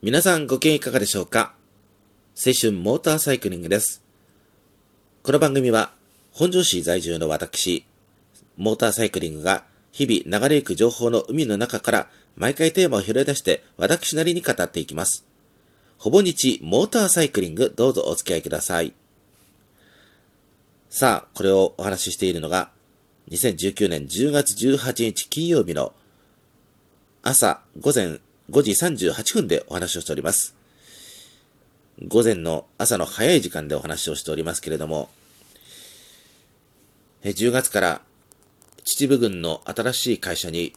皆さんご機嫌いかがでしょうか？青春モーターサイクリングです。この番組は本庄市在住の私、モーターサイクリングが日々流れゆく情報の海の中から毎回テーマを拾い出して私なりに語っていきます。ほぼ日モーターサイクリングどうぞお付き合いください。さあ、これをお話ししているのが2019年10月18日金曜日の朝午前5時38分でお話をしております。午前の朝の早い時間でお話をしておりますけれども、10月から秩父郡の新しい会社に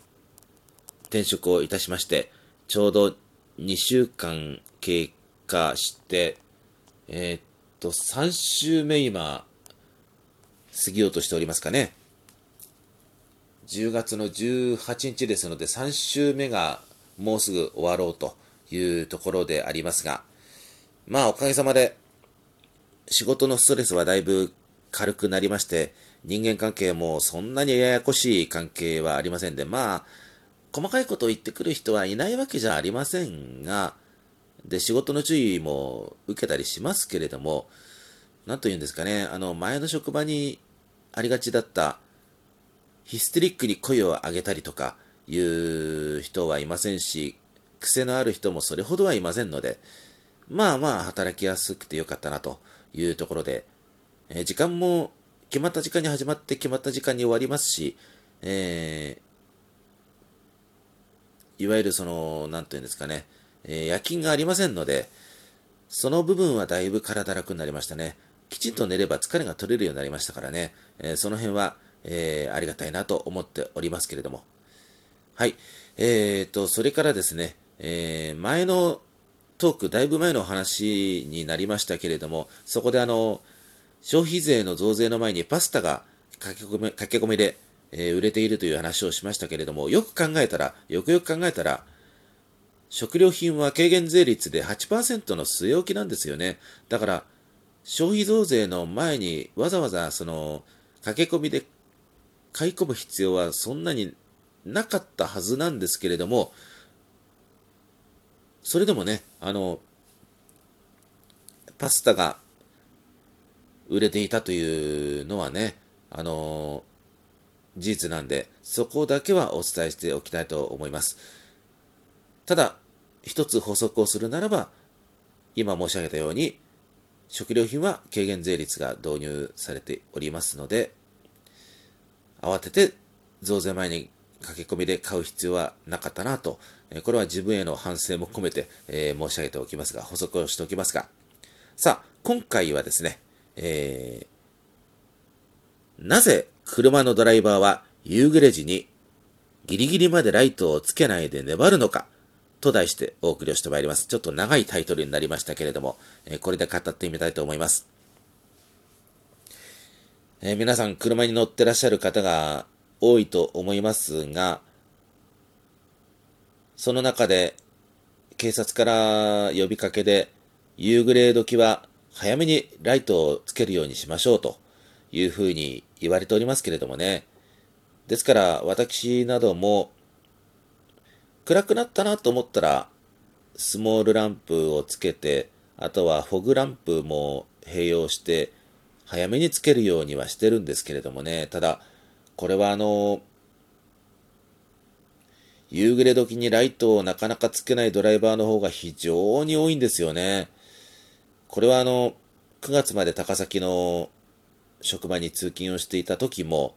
転職をいたしまして、ちょうど2週間経過して、えー、っと、3週目今、過ぎようとしておりますかね。10月の18日ですので、3週目がもうすぐ終わろうというところでありますが、まあおかげさまで仕事のストレスはだいぶ軽くなりまして、人間関係もそんなにややこしい関係はありませんで、まあ、細かいことを言ってくる人はいないわけじゃありませんが、で、仕事の注意も受けたりしますけれども、なんと言うんですかね、あの、前の職場にありがちだった、ヒステリックに声を上げたりとか、いう人はいませんし、癖のある人もそれほどはいませんので、まあまあ働きやすくてよかったなというところで、えー、時間も決まった時間に始まって決まった時間に終わりますし、えー、いわゆるその、なんていうんですかね、えー、夜勤がありませんので、その部分はだいぶ体楽になりましたね。きちんと寝れば疲れが取れるようになりましたからね、えー、その辺は、えー、ありがたいなと思っておりますけれども。はい。えーと、それからですね、えー、前のトーク、だいぶ前の話になりましたけれども、そこであの、消費税の増税の前にパスタが駆け込み駆け込みで、えー、売れているという話をしましたけれども、よく考えたら、よくよく考えたら、食料品は軽減税率で8%の据え置きなんですよね。だから、消費増税の前にわざわざその駆け込みで買い込む必要はそんなになかったはずなんですけれども、それでもね、あの、パスタが売れていたというのはね、あの、事実なんで、そこだけはお伝えしておきたいと思います。ただ、一つ補足をするならば、今申し上げたように、食料品は軽減税率が導入されておりますので、慌てて増税前に駆け込みで買う必要はなかったなと、これは自分への反省も込めて、え、申し上げておきますが、補足をしておきますが、さあ、今回はですね、えー、なぜ車のドライバーは夕暮れ時にギリギリまでライトをつけないで粘るのかと題してお送りをしてまいります。ちょっと長いタイトルになりましたけれども、え、これで語ってみたいと思います。えー、皆さん車に乗ってらっしゃる方が多いと思いますが、その中で警察から呼びかけで、夕暮れ時は早めにライトをつけるようにしましょうというふうに言われておりますけれどもね。ですから私なども暗くなったなと思ったらスモールランプをつけて、あとはフォグランプも併用して早めにつけるようにはしてるんですけれどもね。ただこれはあの、夕暮れ時にライトをなかなかつけないドライバーの方が非常に多いんですよね。これはあの、9月まで高崎の職場に通勤をしていた時も、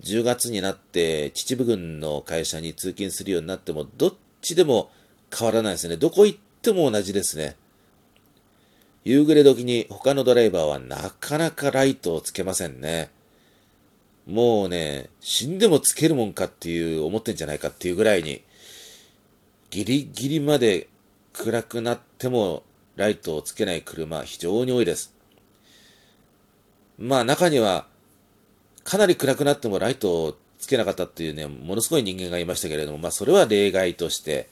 10月になって秩父郡の会社に通勤するようになっても、どっちでも変わらないですね。どこ行っても同じですね。夕暮れ時に他のドライバーはなかなかライトをつけませんね。もうね、死んでもつけるもんかっていう思ってんじゃないかっていうぐらいに、ギリギリまで暗くなってもライトをつけない車非常に多いです。まあ中には、かなり暗くなってもライトをつけなかったっていうね、ものすごい人間がいましたけれども、まあそれは例外として、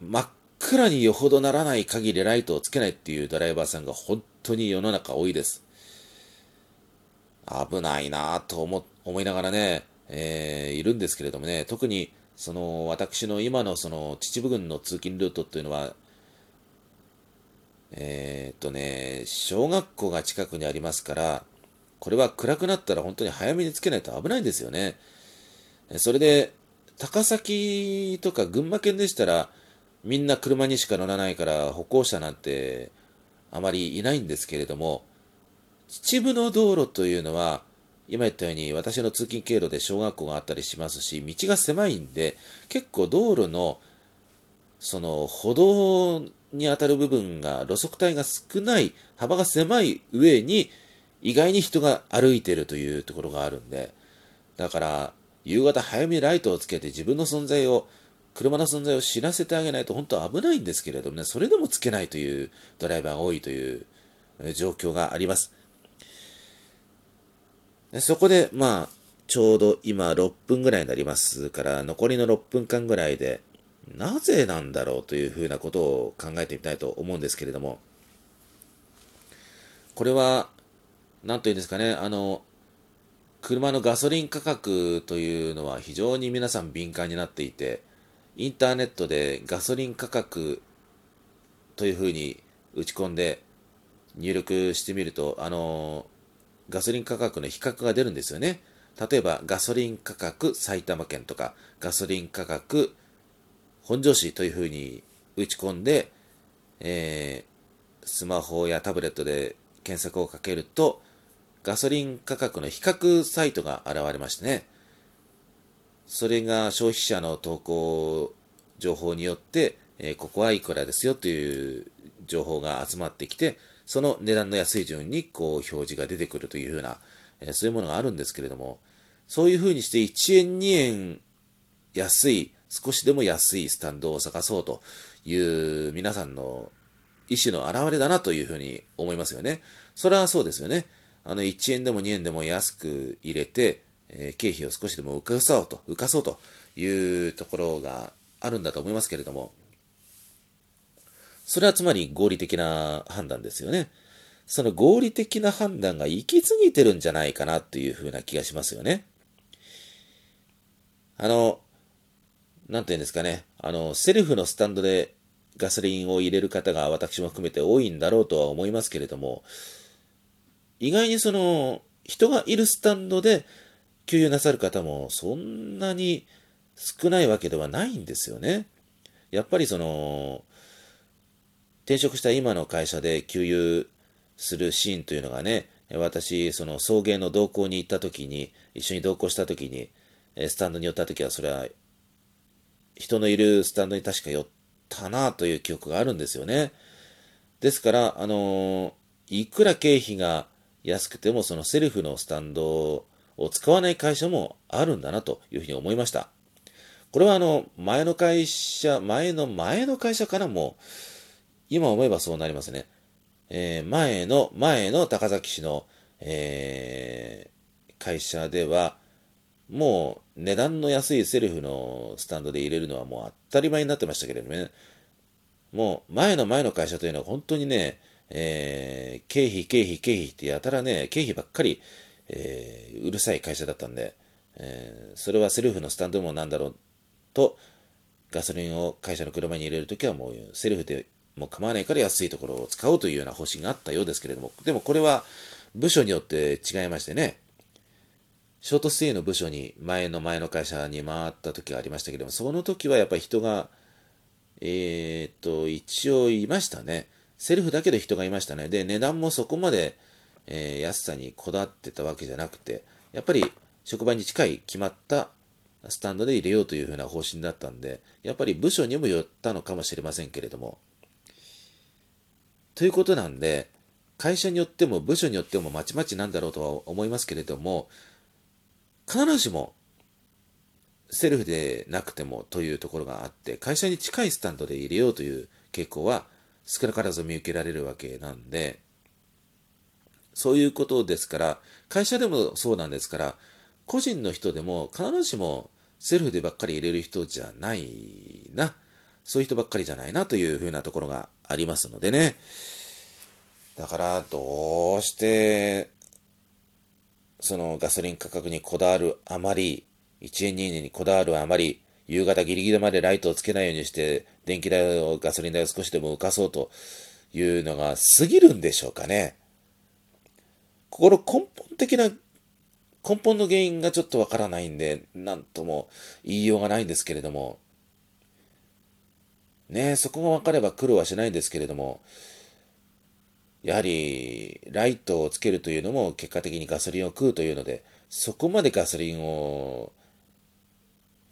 真っ暗によほどならない限りライトをつけないっていうドライバーさんが本当に世の中多いです。危ないなと思思いながらね、えー、いるんですけれどもね、特にその私の今のその秩父郡の通勤ルートっていうのは、えー、っとね、小学校が近くにありますから、これは暗くなったら本当に早めにつけないと危ないんですよね。それで、高崎とか群馬県でしたら、みんな車にしか乗らないから歩行者なんてあまりいないんですけれども、秩父の道路というのは、今言ったように私の通勤経路で小学校があったりしますし、道が狭いんで、結構道路のその歩道に当たる部分が路側帯が少ない、幅が狭い上に意外に人が歩いてるというところがあるんで、だから夕方早めにライトをつけて自分の存在を、車の存在を知らせてあげないと本当は危ないんですけれどもね、それでもつけないというドライバーが多いという状況があります。でそこで、まあ、ちょうど今6分ぐらいになりますから、残りの6分間ぐらいで、なぜなんだろうというふうなことを考えてみたいと思うんですけれども、これは、なんというんですかね、あの、車のガソリン価格というのは非常に皆さん敏感になっていて、インターネットでガソリン価格というふうに打ち込んで入力してみると、あの、ガソリン価格の比較が出るんですよね。例えば、ガソリン価格埼玉県とか、ガソリン価格本庄市というふうに打ち込んで、えー、スマホやタブレットで検索をかけると、ガソリン価格の比較サイトが現れましてね、それが消費者の投稿情報によって、えー、ここはいくらですよという情報が集まってきて、その値段の安い順にこう表示が出てくるというふうな、え、そういうものがあるんですけれども、そういうふうにして1円2円安い、少しでも安いスタンドを探そうという皆さんの意思の表れだなというふうに思いますよね。それはそうですよね。あの1円でも2円でも安く入れて、え、経費を少しでも浮かそうと、浮かそうというところがあるんだと思いますけれども、それはつまり合理的な判断ですよね。その合理的な判断が行き過ぎてるんじゃないかなというふうな気がしますよね。あの、なんて言うんですかね、あの、セルフのスタンドでガソリンを入れる方が私も含めて多いんだろうとは思いますけれども、意外にその、人がいるスタンドで給油なさる方もそんなに少ないわけではないんですよね。やっぱりその、転職した今の会社で給油するシーンというのがね、私、その送迎の同行に行った時に、一緒に同行した時に、スタンドに寄った時は、それは、人のいるスタンドに確か寄ったなという記憶があるんですよね。ですから、あのいくら経費が安くても、そのセルフのスタンドを使わない会社もあるんだなというふうに思いました。これはあの、前の会社、前の前の会社からも、今思えばそうなりますね。えー、前の、前の高崎市の、えー、会社では、もう値段の安いセルフのスタンドで入れるのはもう当たり前になってましたけれどもね、もう前の前の会社というのは本当にね、えー、経費、経費、経費ってやたらね、経費ばっかり、えー、うるさい会社だったんで、えー、それはセルフのスタンドもなんだろうと、ガソリンを会社の車に入れるときはもうセルフでもう構わないから安いところを使おうというような方針があったようですけれども、でもこれは部署によって違いましてね、ショートステイの部署に前の前の会社に回った時がありましたけれども、その時はやっぱり人が、えー、っと、一応いましたね。セルフだけど人がいましたね。で、値段もそこまで、えー、安さにこだわってたわけじゃなくて、やっぱり職場に近い決まったスタンドで入れようというふうな方針だったんで、やっぱり部署にもよったのかもしれませんけれども、ということなんで、会社によっても部署によってもまちまちなんだろうとは思いますけれども、必ずしもセルフでなくてもというところがあって、会社に近いスタンドで入れようという傾向は少なからず見受けられるわけなんで、そういうことですから、会社でもそうなんですから、個人の人でも必ずしもセルフでばっかり入れる人じゃないな。そういう人ばっかりじゃないなというふうなところがありますのでね。だから、どうして、そのガソリン価格にこだわるあまり、1円2円にこだわるあまり、夕方ギリギリまでライトをつけないようにして、電気代を、ガソリン代を少しでも浮かそうというのが過ぎるんでしょうかね。この根本的な、根本の原因がちょっとわからないんで、なんとも言いようがないんですけれども、ねそこが分かれば苦労はしないんですけれども、やはりライトをつけるというのも結果的にガソリンを食うというので、そこまでガソリンを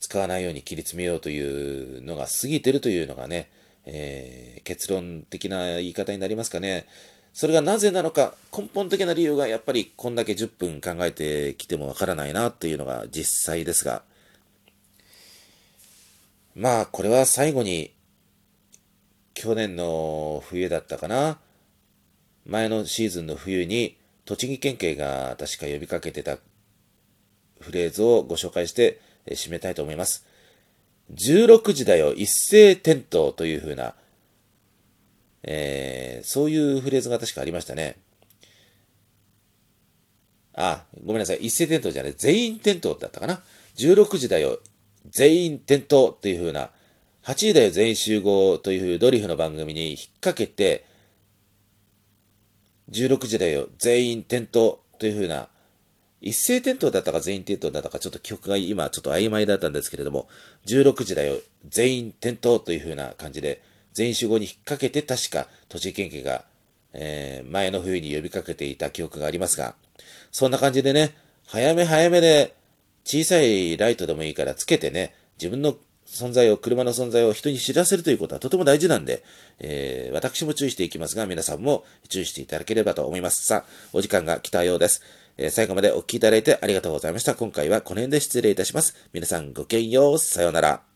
使わないように切り詰めようというのが過ぎてるというのがね、えー、結論的な言い方になりますかね。それがなぜなのか、根本的な理由がやっぱりこんだけ10分考えてきてもわからないなというのが実際ですが、まあこれは最後に去年の冬だったかな。前のシーズンの冬に栃木県警が確か呼びかけてたフレーズをご紹介して締めたいと思います。16時だよ、一斉点灯というふうな、えー、そういうフレーズが確かありましたね。あ、ごめんなさい。一斉点灯じゃない。全員点灯だったかな。16時だよ、全員点灯というふうな、8時だよ、全員集合というドリフの番組に引っ掛けて、16時だよ、全員点灯というふうな、一斉点灯だったか全員点灯だったか、ちょっと記憶が今ちょっと曖昧だったんですけれども、16時だよ、全員点灯というふうな感じで、全員集合に引っ掛けて確か栃木県警が、えー、前の冬に呼びかけていた記憶がありますが、そんな感じでね、早め早めで小さいライトでもいいからつけてね、自分の存在を、車の存在を人に知らせるということはとても大事なんで、えー、私も注意していきますが、皆さんも注意していただければと思います。さあ、お時間が来たようです。えー、最後までお聴きいただいてありがとうございました。今回はこの辺で失礼いたします。皆さんごきげんよう。さようなら。